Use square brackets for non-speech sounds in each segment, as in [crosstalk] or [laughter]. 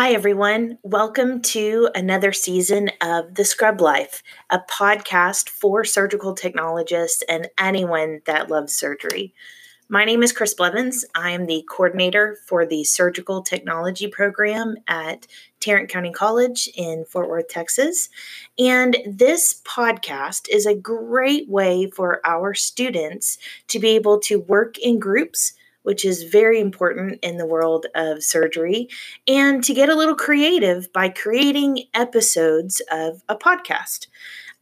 Hi, everyone. Welcome to another season of The Scrub Life, a podcast for surgical technologists and anyone that loves surgery. My name is Chris Blevins. I am the coordinator for the surgical technology program at Tarrant County College in Fort Worth, Texas. And this podcast is a great way for our students to be able to work in groups which is very important in the world of surgery, and to get a little creative by creating episodes of a podcast.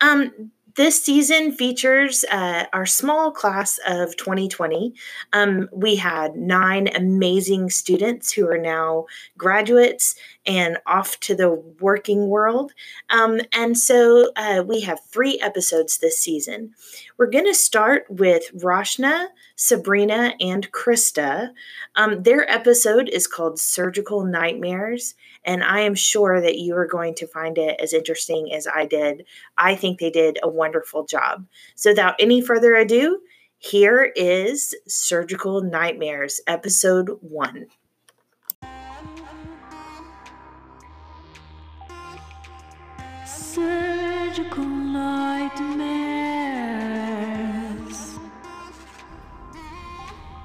Um, this season features uh, our small class of 2020. Um, we had nine amazing students who are now graduates and off to the working world. Um, and so uh, we have three episodes this season. We're going to start with Rashna, Sabrina, and Christa. Um, their episode is called Surgical Nightmares, and I am sure that you are going to find it as interesting as I did. I think they did a wonderful job. So, without any further ado, here is Surgical Nightmares, episode one. Surgical nightmares.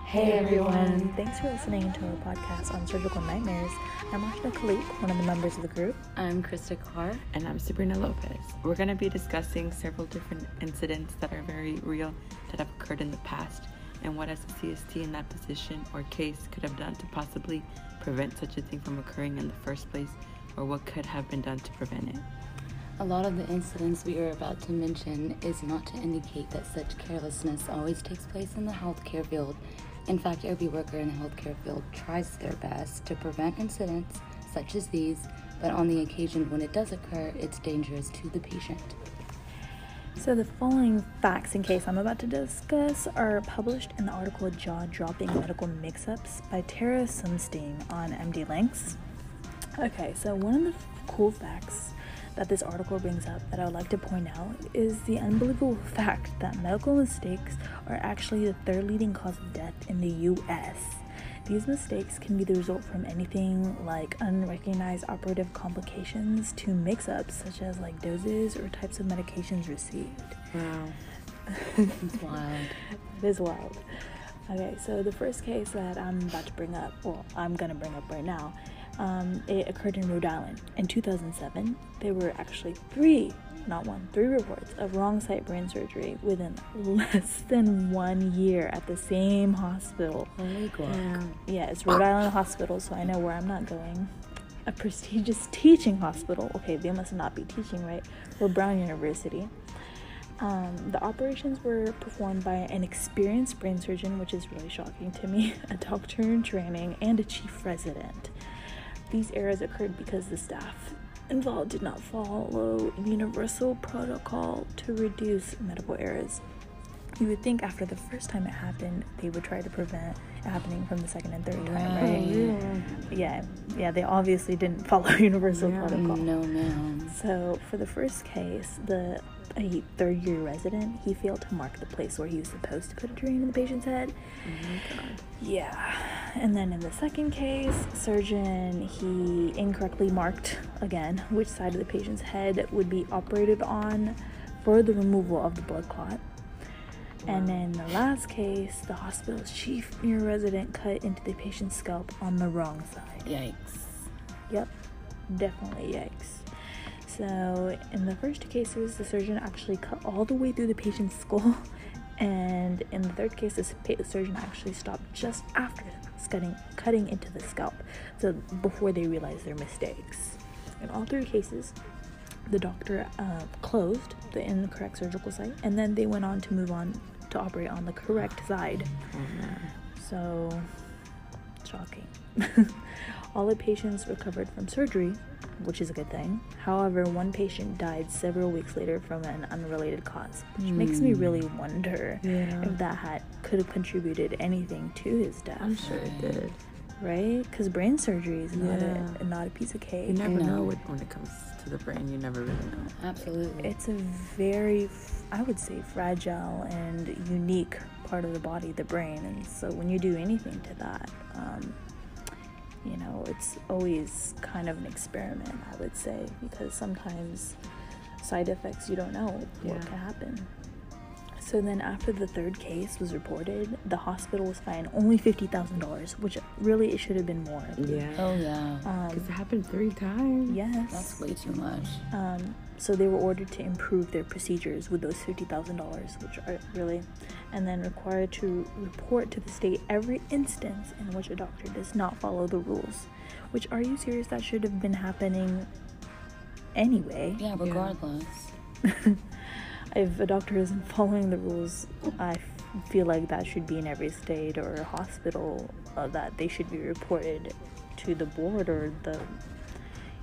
Hey everyone, thanks for listening to our podcast on surgical nightmares. I'm Ashna Khaliq, one of the members of the group. I'm Christa Carr. And I'm Sabrina Lopez. We're going to be discussing several different incidents that are very real that have occurred in the past and what, as a CST in that position or case, could have done to possibly prevent such a thing from occurring in the first place or what could have been done to prevent it. A lot of the incidents we are about to mention is not to indicate that such carelessness always takes place in the healthcare field in fact, every worker in the healthcare field tries their best to prevent incidents such as these, but on the occasion when it does occur, it's dangerous to the patient. So, the following facts and case I'm about to discuss are published in the article Jaw Dropping Medical Mix Ups by Tara Sunstein on MDLinx. Okay, so one of the cool facts that this article brings up that I would like to point out is the unbelievable fact that medical mistakes are actually the third leading cause of death in the US. These mistakes can be the result from anything like unrecognized operative complications to mix ups, such as like doses or types of medications received. Wow. it's [laughs] wild. It is wild. Okay, so the first case that I'm about to bring up, well, I'm gonna bring up right now, um, it occurred in Rhode Island. In 2007, there were actually three, not one, three reports of wrong site brain surgery within less than one year at the same hospital. Holy yeah. yeah, it's Rhode Island Hospital, so I know where I'm not going. A prestigious teaching hospital. Okay, they must not be teaching, right? Or Brown University. Um, the operations were performed by an experienced brain surgeon, which is really shocking to me, [laughs] a doctor in training, and a chief resident. These errors occurred because the staff involved did not follow universal protocol to reduce medical errors. You would think after the first time it happened, they would try to prevent it happening from the second and third time, right? Yeah. yeah, yeah. They obviously didn't [laughs] follow universal yeah, protocol. No, ma'am. So for the first case, the a third year resident, he failed to mark the place where he was supposed to put a drain in the patient's head. Oh. Yeah. And then in the second case, surgeon, he incorrectly marked again which side of the patient's head would be operated on for the removal of the blood clot. And then the last case, the hospital's chief near resident cut into the patient's scalp on the wrong side. Yikes. Yep, definitely yikes. So, in the first two cases, the surgeon actually cut all the way through the patient's skull, [laughs] and in the third case, the surgeon actually stopped just after cutting, cutting into the scalp, so before they realized their mistakes. In all three cases, the doctor uh, closed the incorrect surgical site, and then they went on to move on to operate on the correct side. Oh, so, shocking. [laughs] all the patients recovered from surgery, which is a good thing. However, one patient died several weeks later from an unrelated cause, which mm. makes me really Hmm. wonder yeah. if that had could have contributed anything to his death. I'm sure it did. Right? Because brain surgery is not Yeah. a not a piece of cake. You never No. know what, when it comes to the brain. You never really know. Absolutely. It's a very, I would say, fragile and unique part of the body, the brain. And so when you do anything to that, um, you know, it's always kind of an experiment, I would say, because sometimes side effects you don't know what can happen. So then, after the third case was reported, the hospital was fined only fifty thousand dollars, which really it should have been more. Yeah. Oh yeah, Because it happened three times. Yes. that's way too much. Um, so they were ordered to improve their procedures with those fifty thousand dollars, which are really, and then required to report to the state every instance in which a doctor does not follow the rules. Which are you serious? That should have been happening anyway. Yeah, regardless. [laughs] if a doctor isn't [laughs] following the rules, I f- feel like that should be in every state or hospital uh, that they should be reported to the board or the,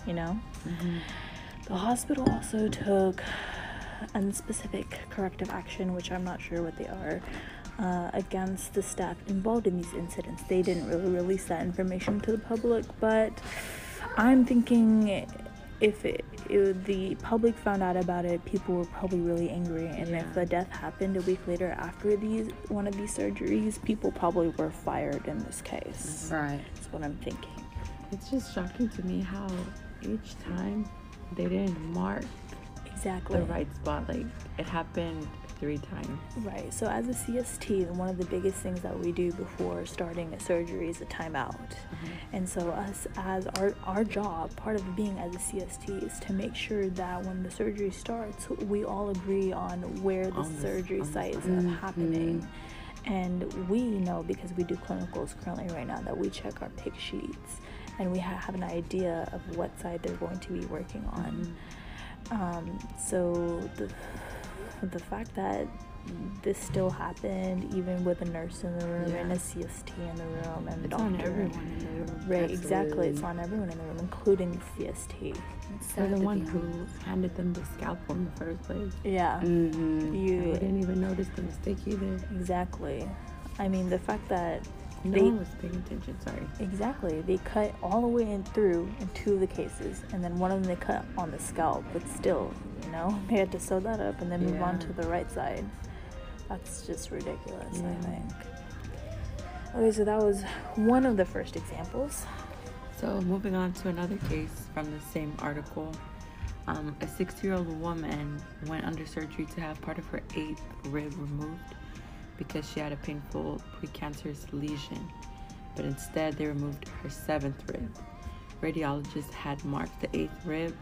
you know. The hospital also took unspecific corrective action, which I'm not sure what they are, uh, against the staff involved in these incidents. They didn't really release that information to the public, but I'm thinking if it, it- the public found out about it, people were probably really angry, and if the death happened a week later after these one of these surgeries, people probably were fired in this case. Right. That's what I'm thinking. It's just shocking to me how each time they didn't mark Exactly. the right spot. Like it happened three times. Right. So as a CST, one of the biggest things that we do before starting a surgery is a timeout. Mm-hmm. And so us as our our job, part of being as a CST is to make sure that when the surgery starts, we all agree on where the On surgery site is site. happening. Mm-hmm. And we know because we do clinicals currently right now that we check our pick sheets and we ha- have an idea of what side they're going to be working on. Mm-hmm. Um, so the the fact that this still happened, even with a nurse in the room and a CST in the room and It's doctor. on everyone in the room. Right, exactly. It's on everyone in the room, including the CST. It's the one who handed them the scalpel in the first place. Yeah, Mhm. We you didn't even notice the mistake either. exactly. I mean, the fact that No they one was paying attention. Sorry. exactly they cut all the way in through in two of the cases, and then one of them they cut on the scalp, but still, you know, they had to sew that up and then move on to the right side. That's just ridiculous. I think. Okay, so that was one of the first examples. So moving on to another case from the same article. Um, a 60-year-old woman went under surgery to have part of her eighth rib removed because she had a painful precancerous lesion, but instead they removed her seventh rib. Radiologists had marked the eighth rib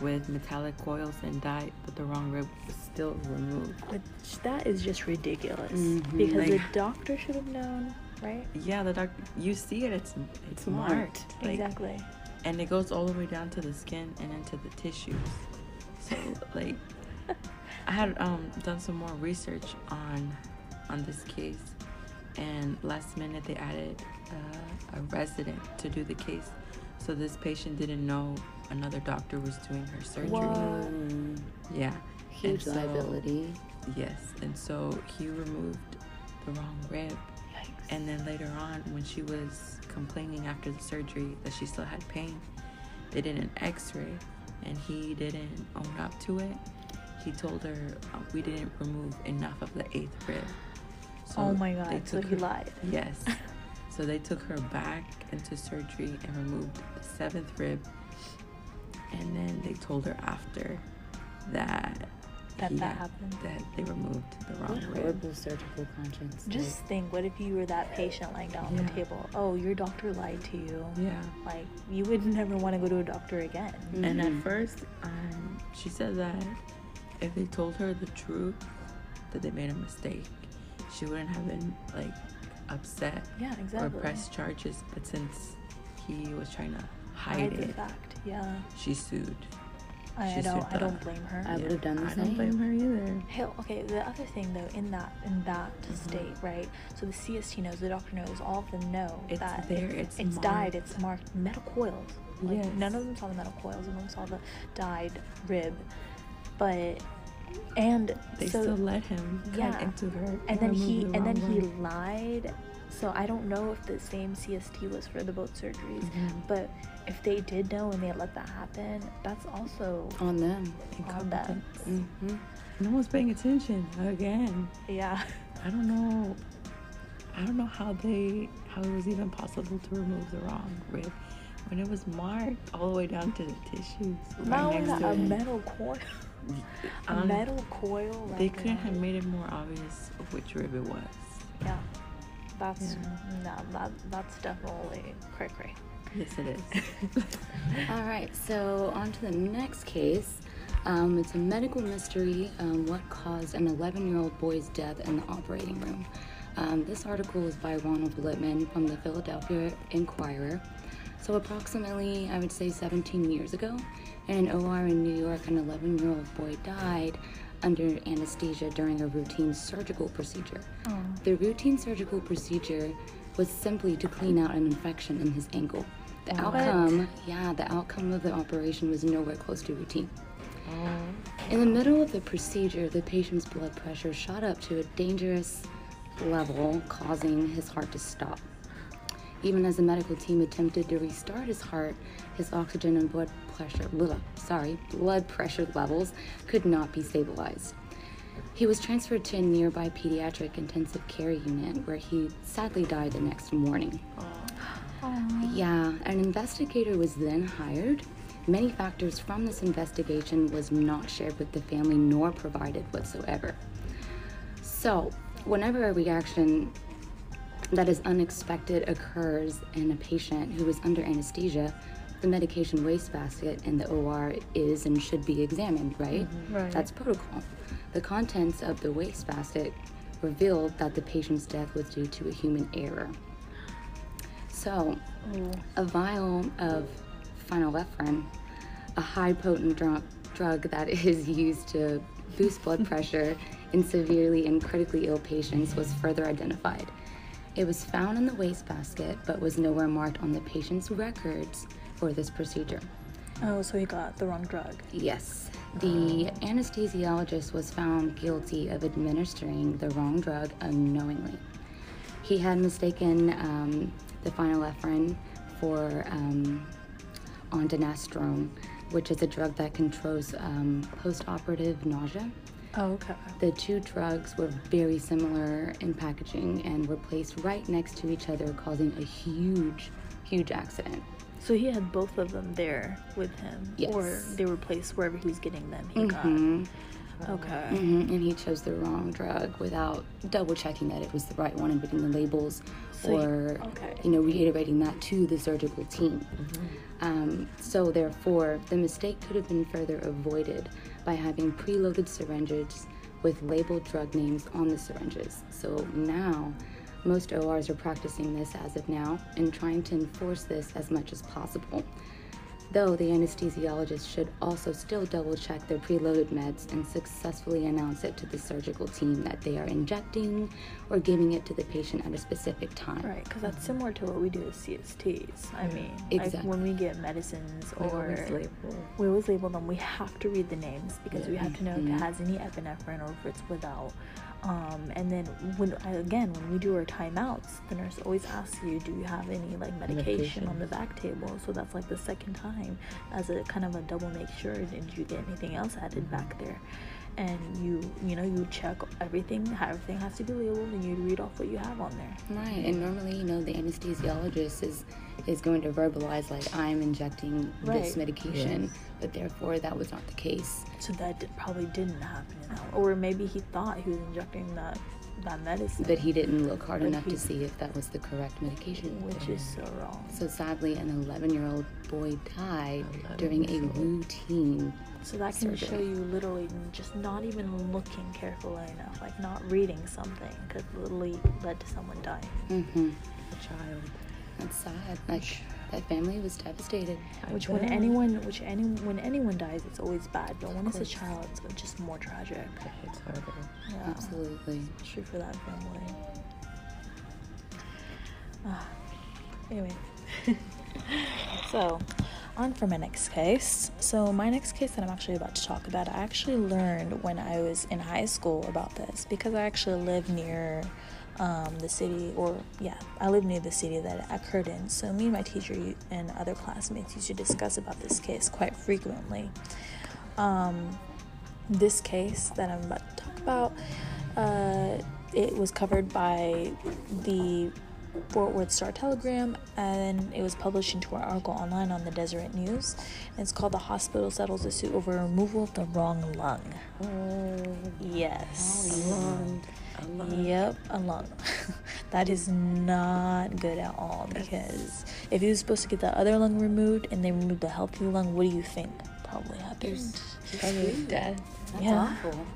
with metallic coils and dye, but the wrong rib was still removed. Which that is just ridiculous Mhm. because the doctor should have known, right? Yeah, the doctor, you see it, it's it's marked. marked. Like, exactly. and it goes all the way down to the skin and into the tissues. So [laughs] like, I had um, done some more research on on this case, and last minute they added uh, a resident to do the case, so this patient didn't know another doctor was doing her surgery. Mm, Yeah, huge so- liability. yes, and so he removed the wrong rib. And then later on, when she was complaining after the surgery that she still had pain, they did an x ray and he didn't own up to it. He told her, uh, We didn't remove enough of the eighth rib. oh my god! So he her- lied. Yes. [laughs] so they took her back into surgery and removed the seventh rib. And then they told her after that That he that happened. that they removed the wrong What rib. horrible surgical conscience. Just think, what if you were that patient lying down on Yeah. the table? Oh, your doctor lied to you. Yeah. Like you would never want to go to a doctor again. And at Mhm. first, um, she said that if they told her the truth, that they made a mistake, she wouldn't have been like upset Yeah, exactly. or press charges. But since he was trying to hide, Hide the it, fact. Yeah, she sued. I, I don't. sued I don't blame her. I would have done the I same. I don't blame her either. Hell, okay. The other thing though, in that in that Mm-hmm. state, right? So the CST knows, the doctor knows, all of them know It's that there, it's, it's dyed, marked. it's marked metal coils. Like Yes. none of them saw the metal coils, and them saw the dyed rib, but and They so, still let him yeah. cut into her, and then he and then wrong he one. lied. So I don't know if the same CST was for the both surgeries, Mhm. but if they did know and they let that happen, that's also On them. on them. Incompetence. hmm No one's paying attention again. Yeah. I don't know. I don't know how they how it was even possible to remove the wrong rib when it was marked all the way down to the tissues. Not right only next that, a it. metal coil. [laughs] A Um, metal coil. Right They couldn't have made it more obvious of which rib it was. Yeah. That's Yeah. no, that that's definitely cray cray. Yes, it is. [laughs] All right, so on to the next case. Um, it's a medical mystery. Um, what caused an 11 year old boy's death in the operating room? Um, this article is by Ronald Litman from the Philadelphia Inquirer. So, approximately, I would say 17 years ago, in an OR in New York, an 11 year old boy died under anesthesia during a routine surgical procedure. Oh. The routine surgical procedure was simply to clean out an infection in his ankle. The outcome, yeah, the outcome of the operation was nowhere close to routine. Oh. In the middle of the procedure, the patient's blood pressure shot up to a dangerous level, causing his heart to stop. Even as the medical team attempted to restart his heart, his oxygen and blood pressure, blah, sorry, blood pressure levels could not be stabilized. He was transferred to a nearby pediatric intensive care unit where he sadly died the next morning. Yeah, an investigator was then hired. Many factors from this investigation was not shared with the family nor provided whatsoever. So, whenever a reaction that is unexpected occurs in a patient who is under anesthesia, the medication wastebasket in the OR is and should be examined, right? Mm-hmm. Right. That's protocol. The contents of the wastebasket revealed that the patient's death was due to a human error. So, mm. a vial of phenylephrine, a high potent drug, drug that [laughs] is used to boost blood [laughs] pressure in severely and critically ill patients, was further identified. It was found in the wastebasket but was nowhere marked on the patient's records for this procedure. Oh, so he got the wrong drug. Yes, the anesthesiologist was found guilty of administering the wrong drug unknowingly. He had mistaken um, the phenylephrine for um, ondansetron, which is a drug that controls um, post-operative nausea. Oh, okay. The two drugs were very similar in packaging and were placed right next to each other, causing a huge, huge accident. So he had both of them there with him, or they were placed wherever he was getting them. He Mhm. got okay. hmm And he chose the wrong drug without double checking that it was the right one and reading the labels So or, okay. you know, reiterating that to the surgical team. Um, so, therefore, the mistake could have been further avoided by having preloaded syringes with labeled drug names on the syringes. So now, most ORs are practicing this as of now and trying to enforce this as much as possible. Though the anesthesiologist should also still double check their preloaded meds and successfully announce it to the surgical team that they are injecting or giving it to the patient at a specific time. Right, because that's similar to what we do with CSTs. I mean, like Exactly. when we get medicines We or always label. we always label them, we have to read the names because we have to know if Mhm. it has any epinephrine or if it's without. Um, and then when again when we do our timeouts, the nurse always asks you, "Do you have any like medication on the back table?" So that's like the second time as a kind of a double make sure. Did you get anything else added back there? And you you know you check everything. Everything has to be labeled, and you read off what you have on there. Right, and normally, you know, the anesthesiologist is is going to verbalize like I'm injecting Right. this medication, but therefore that was not the case. So that did, probably didn't happen in or maybe he thought he was injecting that that medicine, But he didn't look hard But enough he- to see if that was the correct medication. which is so wrong. So sadly, an 11 year old boy died during a routine. So that can show you literally just not even looking carefully enough, like not reading something, could literally led to someone dying. hmm A child. That's sad. Like that family was devastated. Which when anyone, which any when anyone dies, it's always bad. But when it's a child, it's just more tragic. It's harder. Yeah, Absolutely. especially for that family. Ah, anyway, [laughs] so on for my next case. So my next case that I'm actually about to talk about, I actually learned when I was in high school about this because I actually live near um, the city, or yeah, I live near the city that it occurred in. So me and my teacher and other classmates used to discuss about this case quite frequently. Um, this case that I'm about to talk about, uh, it was covered by the Fort Worth Star Telegram, and it was published into an article online on the Deseret News. And it's called "The Hospital Settles a Suit Over Removal of the Wrong Lung." Yes. Yep, a lung. [laughs] that is not good at all because if he was supposed to get the other lung removed and they removed the healthy lung, what do you think probably happened? Probably death. That's Yeah. awful.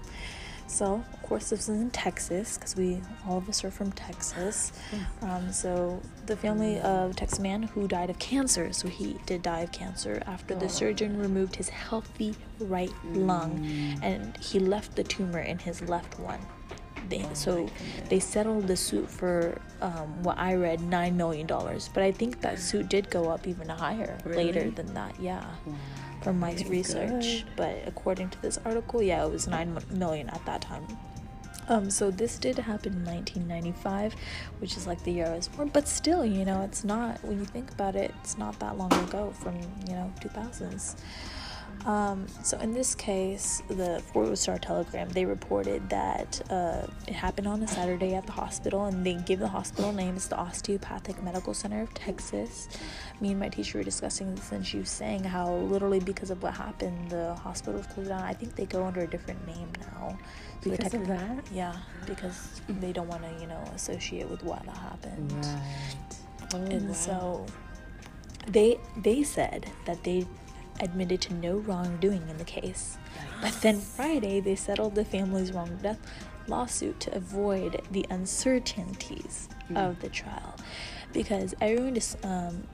So, of course, this is in Texas because we all of us are from Texas. [sighs] Um, so, the family of Texas man who died of cancer. So he did die of cancer after the surgeon removed his healthy right lung, and he left the tumor in his left one. They, so they settled the suit for um, what I read nine million dollars, but I think that suit did go up even higher later than that. Yeah, from my research. But according to this article, yeah, it was nine m- at that time. Um, so this did happen in 1995, which is like the year I was born. But still, you know, it's not when you think about it, it's not that long ago from you know 2000s. Um, so in this case, the Fort Worth Star Telegram they reported that uh, it happened on a Saturday at the hospital, and they give the hospital name. It's the Osteopathic Medical Center of Texas. Me and my teacher were discussing this, and she was saying how literally because of what happened, the hospital was closed down. I think they go under a different name now. So Because of that? Yeah, because they don't want to, you know, associate with what happened Right. Oh, and so they they said that they admitted to no wrongdoing in the case. But then friday they settled the family's wrong death lawsuit to avoid the uncertainties of the trial. Because everyone just um,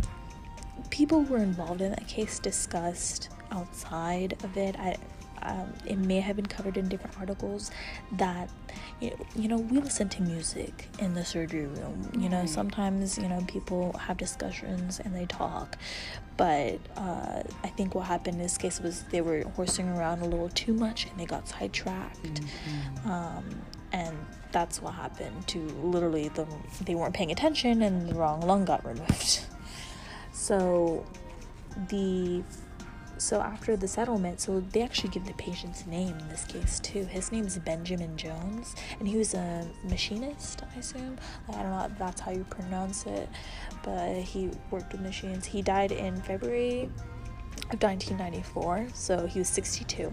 people who were involved in that case discussed outside of it. I, um, it may have been covered in different articles that you know, we listen to music in the surgery room. You know sometimes you know people have discussions and they talk, but uh, I think what happened in this case was they were horsing around a little too much and they got sidetracked. Um, and that's what happened to literally the they weren't paying attention and the wrong lung got removed. [laughs] So the so after the settlement, so they actually give the patient's name in this case too. His name is Benjamin Jones, and he was a machinist, I assume. I don't know if that's how you pronounce it, but he worked with machines. He died in February of 1994, so he was 62,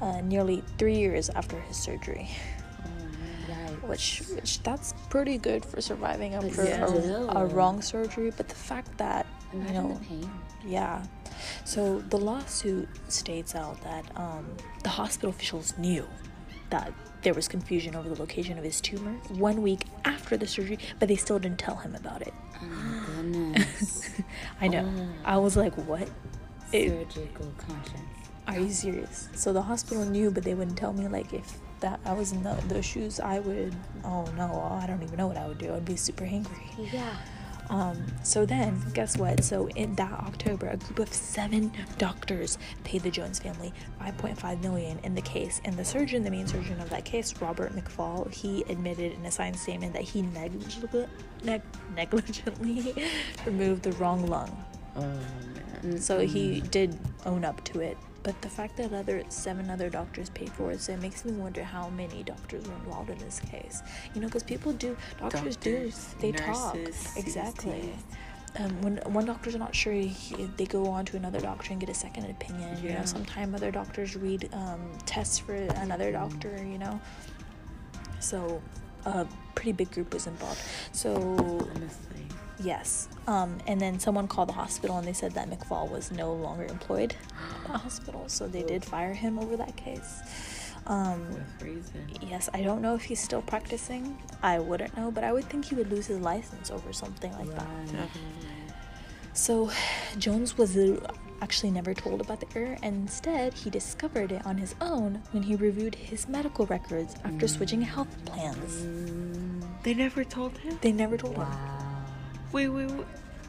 uh, nearly three years after his surgery Right. which which that's pretty good for surviving after Yeah. a, a wrong surgery but the fact that you know yeah so the lawsuit states out that um, the hospital officials knew that there was confusion over the location of his tumor one week after the surgery but they still didn't tell him about it. Oh my goodness. [laughs] i know. I was like what? It- Surgical conscience. are you serious? So the hospital knew but they wouldn't tell me like if that i was in the, those shoes i would oh no i don't even know what i would do. I'd be super angry. Yeah. Um, so then, guess what? So in that October, a group of seven doctors paid the Jones family 5.5 million in the case, and the surgeon, the main surgeon of that case, Robert McFall, he admitted in a signed statement that he neg- negligently [laughs] removed the wrong lung. Oh man. So he did own up to it. But the fact that other seven other doctors paid for it, so it makes me wonder how many doctors were involved in this case. You know, because people do, doctors, do, Doctors, they talk nurses, exactly. Um, when one doctor's not sure, he, they go on to another doctor and get a second opinion. You know, sometimes other doctors read um, tests for another doctor. You know, so a pretty big group was involved. So Honestly. Yes. Um, and then someone called the hospital and they said that McFall was no longer employed at the hospital, so they did fire him over that case. Um, With reason. yes, I don't know if he's still practicing. I wouldn't know, but I would think he would lose his license over something like that. Definitely. So [sighs] Jones was actually never told about the error, and instead he discovered it on his own when he reviewed his medical records after switching health plans. They never told him? They never told him. Wait, wait.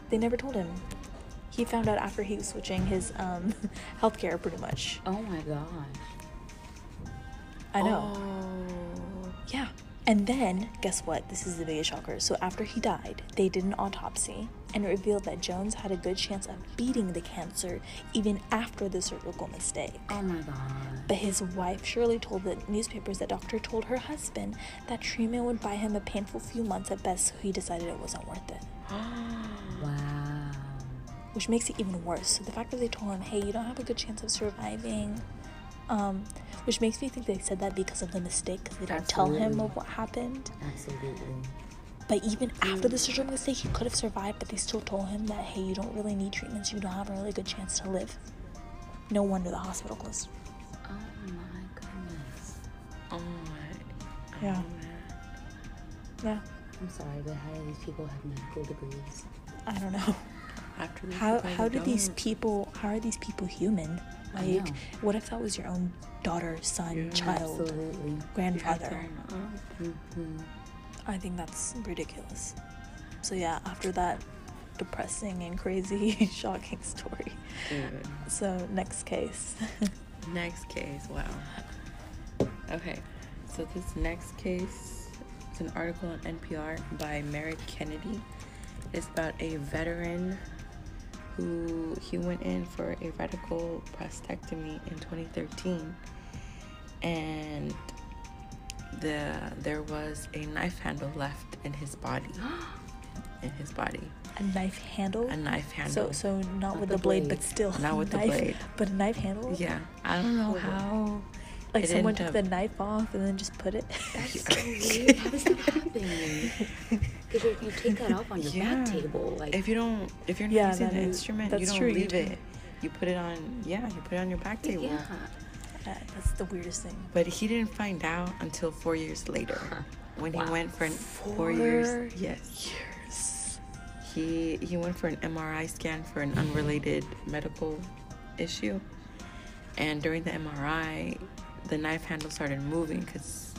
They never told him. He found out after he was switching his um, [laughs] healthcare, pretty much. Oh my gosh. I know. Oh. Yeah. And then, guess what? This is the biggest shocker. So after he died, they did an autopsy, and it revealed that Jones had a good chance of beating the cancer even after the surgical mistake. Oh my god. But his wife Shirley told the newspapers that doctor told her husband that treatment would buy him a painful few months at best, so he decided it wasn't worth it. [gasps] Wow. Which makes it even worse. So the fact that they told him, hey, you don't have a good chance of surviving, um, which makes me think they said that because of the mistake, because they didn't tell him of what happened. Absolutely. But even after the surgical mistake, he could have survived, but they still told him that, hey, you don't really need treatments, you don't have a really good chance to live. No wonder the hospital closed. Oh my goodness. Oh my. Yeah. Oh, man. Yeah, I'm sorry, but how do these people have medical degrees? I don't know. After How how do these people how are these people human? I Like know. what if that was your own daughter, son, Yeah, child, Absolutely. Grandfather? to, uh, hmm I think that's ridiculous. So yeah, after that depressing and crazy [laughs] shocking story. dude. So next case. [laughs] Next case, wow. Okay, so this next case is an article on NPR by Merritt Kennedy. It's about a veteran who he went in for a radical prostatectomy in 2013, and the there was a knife handle left in his body. [gasps] in his body, a knife handle. a knife handle. so so not Not with the blade, blade. but still Not with the blade. but a knife handle. yeah, I don't know how. Like it someone ended took the knife off and then just put it. [laughs] That's so weird. How does that happen? Because [laughs] you take that off on your Yeah. back table. Like, if you don't if you're not Yeah, using that the is- instrument you don't true, leave do. it you put it on yeah you put it on your back table yeah. Uh, That's the weirdest thing. but he didn't find out until four years later when he went for an four, Four years yes Years. he he went for an mri scan for an unrelated medical issue and during the mri the knife handle started moving because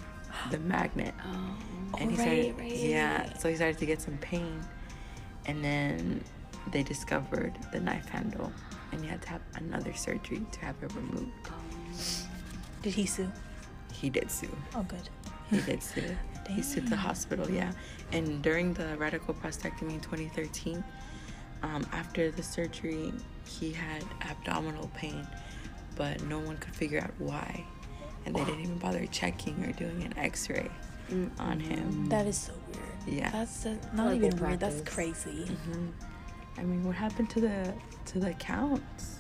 the magnet [gasps] Oh. and he Oh, started right, right. yeah so he started to get some pain and then they discovered the knife handle and he had to have another surgery to have it removed Did he sue? he did sue Oh, good. he did sue he sued the hospital yeah and during the radical prostatectomy in 2013 um, after the surgery he had abdominal pain but no one could figure out why and they didn't even bother checking or doing an x-ray on him That is so weird. Yeah. That's uh, not like even good weird. That's practice. crazy. Mhm. I mean, what happened to the to the counts?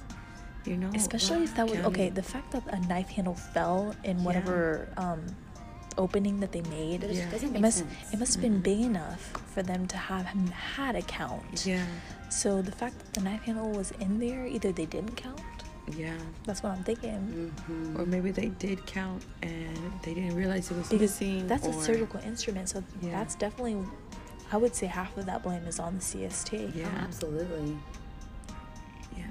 You know, Especially if that was okay. The fact that a knife handle fell in whatever um, opening that they made, That just Yeah. it must sense. it must have been big enough for them to have him had a count. Yeah, So the fact that the knife handle was in there, either they didn't count. Yeah. That's what I'm thinking. Mhm. Or maybe they did count and they didn't realize it was Because missing. that's a surgical instrument, so Yeah. that's definitely. I would say half of that blame is on the CST. Yeah, Oh, absolutely. yeah.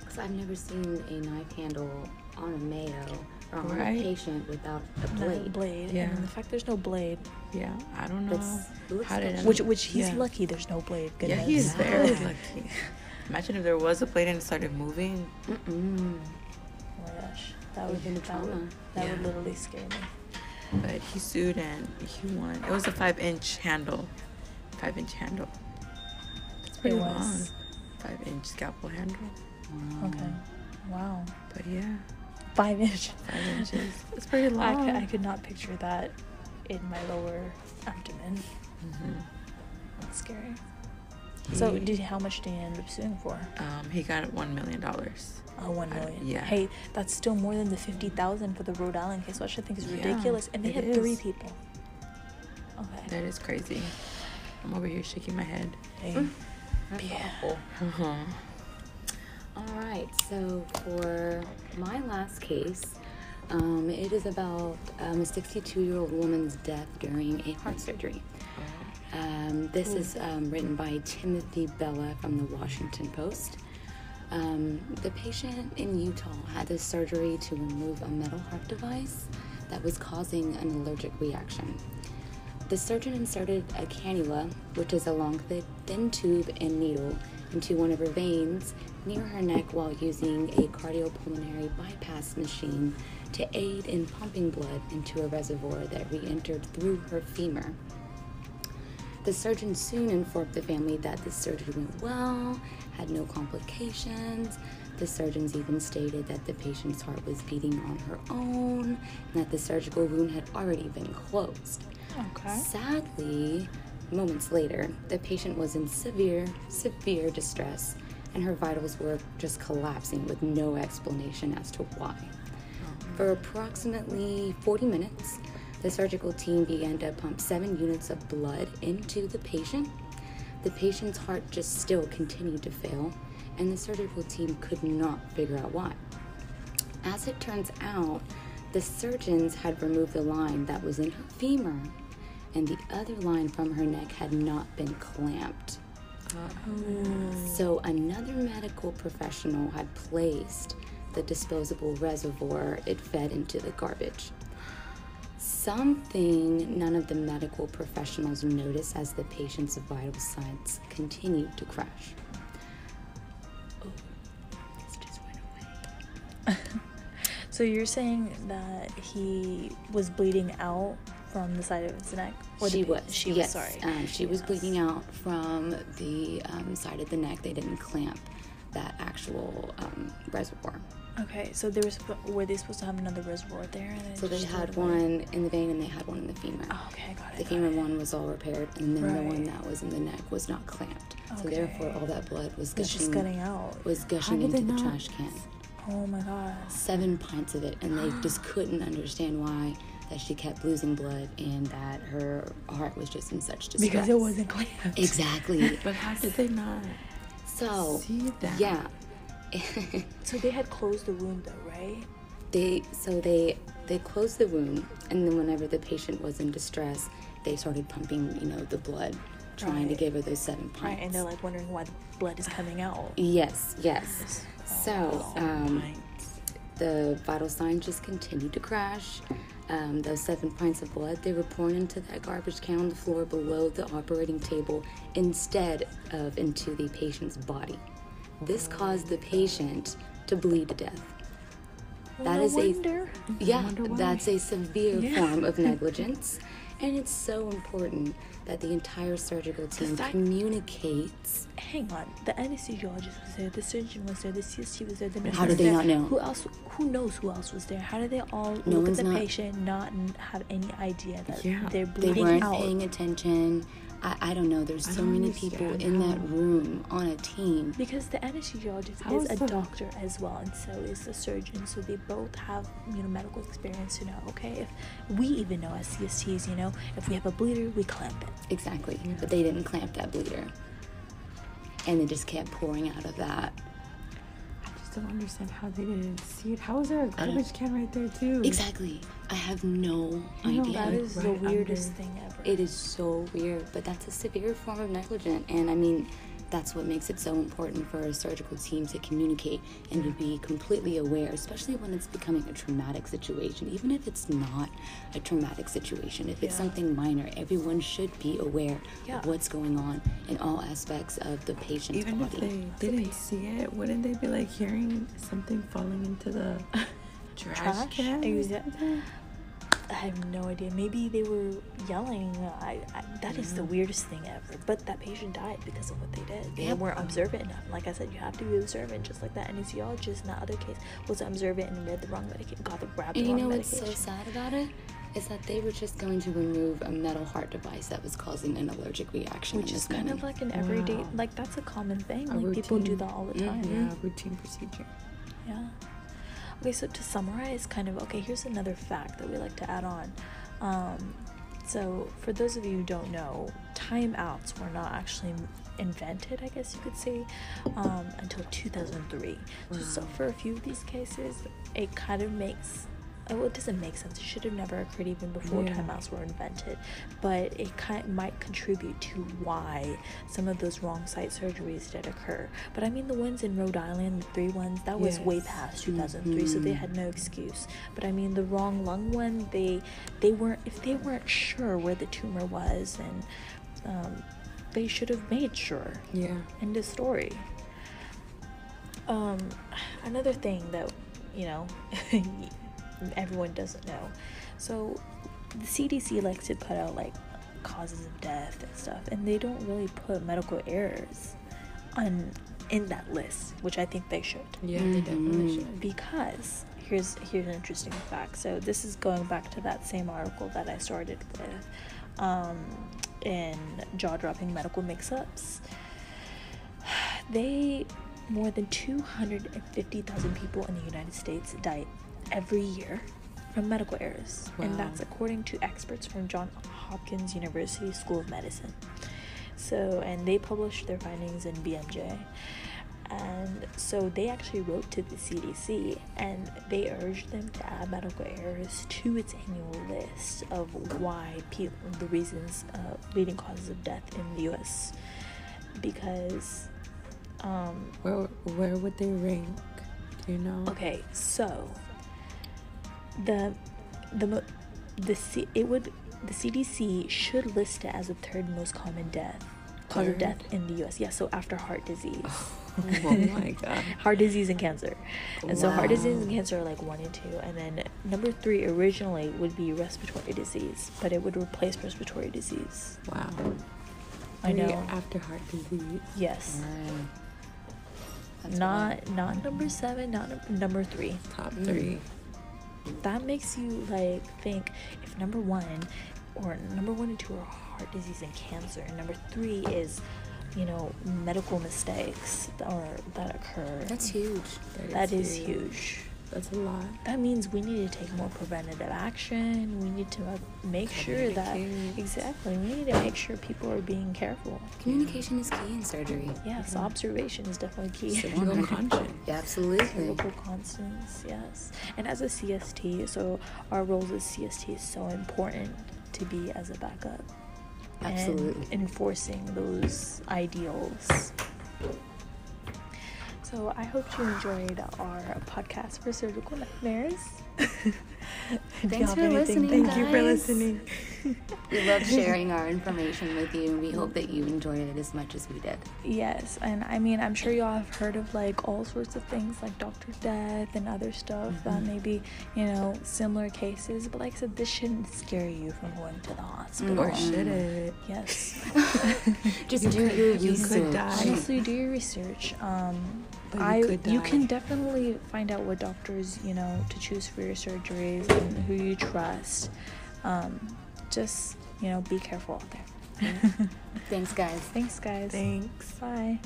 Because I've never seen a knife handle on a Mayo or on Right. a patient without a No blade. blade. Yeah. And the fact there's no blade, Yeah, I don't know. That's- it looks How did sketchy. which which he's yeah. lucky there's no blade. Yeah, Goodness. he is very [laughs] lucky. Imagine if there was a blade and it started moving. Mm-mm. Oh my gosh, that would be the that would, trauma. that would literally scare me. But he sued and he won. It was a five inch handle. Five inch handle. It's pretty It long. Five inch scalpel handle. Okay. Wow. But yeah, Five inch. five inches. [laughs] It's pretty I long. could, I could not picture that in my lower abdomen. Mhm. That's scary. So, He- did how much did he end up suing for? Um, he got one million dollars. Oh, one I- million. yeah. Hey, that's still more than the fifty thousand for the Rhode Island case, which I think is ridiculous. Yeah, ridiculous. and they it had three people. Okay. That is crazy. I'm over here shaking my head. Hey. That's Yeah. awful. Uh-huh. All right, so for my last case, um, it is about um, a 62 year old woman's death during a heart surgery. Um, this is um, written by Timothy Bella from the Washington Post. Um, the patient in Utah had this surgery to remove a metal heart device that was causing an allergic reaction. The surgeon inserted a cannula, which is a long, thi- thin tube and needle, into one of her veins near her neck while using a cardiopulmonary bypass machine to aid in pumping blood into a reservoir that re entered through her femur. The surgeon soon informed the family that the surgery went well, had no complications. The surgeons even stated that the patient's heart was beating on her own and that the surgical wound had already been closed. Okay. Sadly, moments later, the patient was in severe, severe distress and her vitals were just collapsing with no explanation as to why. Oh, For approximately 40 minutes, the surgical team began to pump seven units of blood into the patient. The patient's heart just still continued to fail, and the surgical team could not figure out why. As it turns out, the surgeons had removed the line that was in her femur, and the other line from her neck had not been clamped. So another medical professional had placed the disposable reservoir it fed into the garbage. Something none of the medical professionals noticed as the patient's vital signs continued to crash. Oh, this just went away. [laughs] So you're saying that he was bleeding out from the side of his neck? Or she the, was. She yes. was. Sorry. Um, she was bleeding out from the um, side of the neck. They didn't clamp that actual um, reservoir. Okay. So there was were they supposed to have another reservoir there? And So they just had threw it away? one in the vein and they had one in the femur. Oh, okay, got it. The got femur it. one was all repaired, and then the one Right. that was in the neck was not clamped. So Okay. therefore, all that blood was It was gushing, just getting out. was gushing did they into the not- trash can. Oh my god. Seven pints of it, and they just [gasps] couldn't understand why that she kept losing blood and that her heart was just in such distress. Because it wasn't clamped. exactly. [laughs] But how did they not So see that? yeah, [laughs] So they had closed the wound though, right? they so they they closed the wound, and then whenever the patient was in distress, they started pumping, you know, the blood, trying to give her those seven pints. Right, and they're like wondering why the blood is coming out. Yes, yes. So, um, the vital signs just continued to crash. Um, those seven pints of blood, they were pouring into that garbage can on the floor below the operating table instead of into the patient's body. This caused the patient to bleed to death. That no is a yeah, that's a severe Yeah. form of [laughs] negligence, and it's so important that the entire surgical team communicates. Hang on, the anesthesiologist was there, the surgeon was there, the CST was there, the nurse How did they there. not know? Who else? Who knows who else was there? How did they all No look at the not- patient, not have any idea that Yeah. they're bleeding out? They weren't out? paying attention. I, I don't know. There's so many people in that room on a team. Because the anesthesiologist How is a doctor as well, and so is the surgeon. So they both have, you know, medical experience to know. Okay, if we even know as CSTs, you know, if we have a bleeder, we clamp it. Exactly. But they didn't clamp that bleeder. And it just kept pouring out of that. I just don't understand how they didn't see it. How was there a garbage can right there too? Exactly. I have no You know, idea. That is the weirdest under- thing ever. It is so weird, but that's a severe form of negligence. And I mean, that's what makes it so important for a surgical team to communicate and to be completely aware, especially when it's becoming a traumatic situation. Even if it's not a traumatic situation, if it's Yeah. something minor, everyone should be aware Yeah. of what's going on in all aspects of the patient's Even if body. they didn't see it, wouldn't they be like hearing something falling into the trash, [laughs] Trash? can? or Exa- something? I have no idea. Maybe they were yelling. I, I that is the mm-hmm. weirdest thing ever. But that patient died because of what they did. They Yep. weren't observant enough. Like I said, you have to be observant, just like that anesthesiologist in that other case was observant and read the wrong medication, got the And the you know what's so sad about it? Is that they were just going to remove a metal heart device that was causing an allergic reaction Which is kind of like an everyday, Wow. like that's a common thing. A Like people do that all the mm-hmm. time. Yeah, routine procedure. Yeah. Okay, so to summarize, kind of, okay, here's another fact that we like to add on. Um, so, for those of you who don't know, timeouts were not actually invented, I guess you could say, um, until 2003. So, so, for a few of these cases, it kind of makes well, it doesn't make sense. It should have never occurred even before Yeah. timeouts were invented. But it kind might contribute to why some of those wrong site surgeries did occur. But I mean, the ones in Rhode Island, the three ones, that was way past 2003, so they had no excuse. But I mean, the wrong lung one, they they weren't if they weren't sure where the tumor was, and um, they should have made sure. Yeah. End of story. Um, another thing that you know [laughs] everyone doesn't know. So the CDC likes to put out like causes of death and stuff, and they don't really put medical errors on in that list, which I think they should. Yeah, they definitely should. Because here's here's an interesting fact. So this is going back to that same article that I started with, um, in jaw-dropping medical mix-ups. [sighs] They more than 250,000 people in the United States die every year from medical errors, and that's according to experts from Johns Hopkins University School of Medicine. So, and they published their findings in BMJ. And so they actually wrote to the CDC and they urged them to add medical errors to its annual list of why people, the reasons, uh, leading causes of death in the US. Because, um, Where where would they rank? Do you know? Okay, so the the the C, it would the CDC should list it as the third most common death cause of death in the U.S. Yeah, so after heart disease, [laughs] oh [laughs] my god. heart disease and cancer, and so heart disease and cancer are like one and two, and then number three originally would be respiratory disease, but it would replace respiratory disease. Wow. I know. After heart disease. Yes, Right. That's not not number seven, not number three. Top Mm. That makes you like think if number one or number one and two are heart disease and cancer and number three is you know medical mistakes that or that occur. That's huge. that is huge That's a lot. that means we need to take more preventative action we need to uh, make sure that exactly we need to make sure people are being careful Communication is key in surgery. yes observation is definitely key Surgical [laughs] 100 conscience. Yeah, absolutely. Cerebral constants, yes. And as a CST, so our roles as CST is so important to be as a backup. Absolutely. And enforcing those ideals. So I hope you enjoyed our podcast for surgical nightmares. [laughs] Thanks for anything- listening, Thank you for guys. listening. We love sharing our information with you, and we hope that you enjoyed it as much as we did. Yes, and I mean, I'm sure y'all have heard of like all sorts of things like Doctor Death and other stuff that maybe, you know, similar cases. But like I said, this shouldn't scare you from going to the hospital. Or should it? Yes. [laughs] Just do your you research. could die. Honestly, do your research. Um, But you I could you can definitely find out what doctors you know to choose for your surgeries and who you trust. Um, just you know, be careful out there. Thanks, [laughs] guys. Thanks, guys. Thanks. Bye.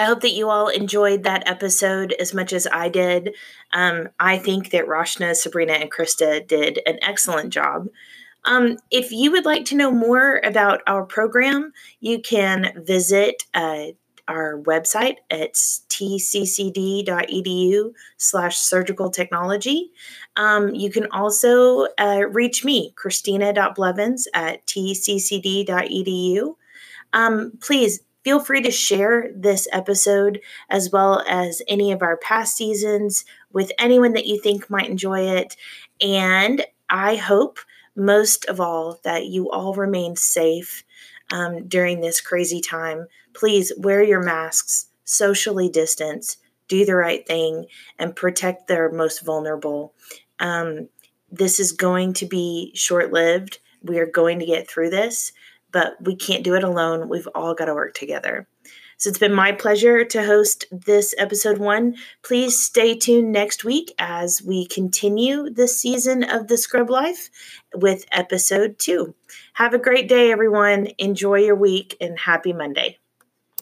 I hope that you all enjoyed that episode as much as I did. Um, I think that Rashna, Sabrina, and Christa did an excellent job. Um, if you would like to know more about our program, you can visit uh, our website. It's tccd.edu slash surgical technology. Um, you can also uh, reach me, christina.blevins at tccd.edu. Um, please feel free to share this episode as well as any of our past seasons with anyone that you think might enjoy it. And I hope most of all that you all remain safe um, during this crazy time. Please wear your masks, socially distance, do the right thing, and protect their most vulnerable. Um, this is going to be short lived. We are going to get through this but we can't do it alone. We've all got to work together. So it's been my pleasure to host this episode one. Please stay tuned next week as we continue this season of the Scrub Life with episode two. Have a great day, everyone. Enjoy your week and happy Monday.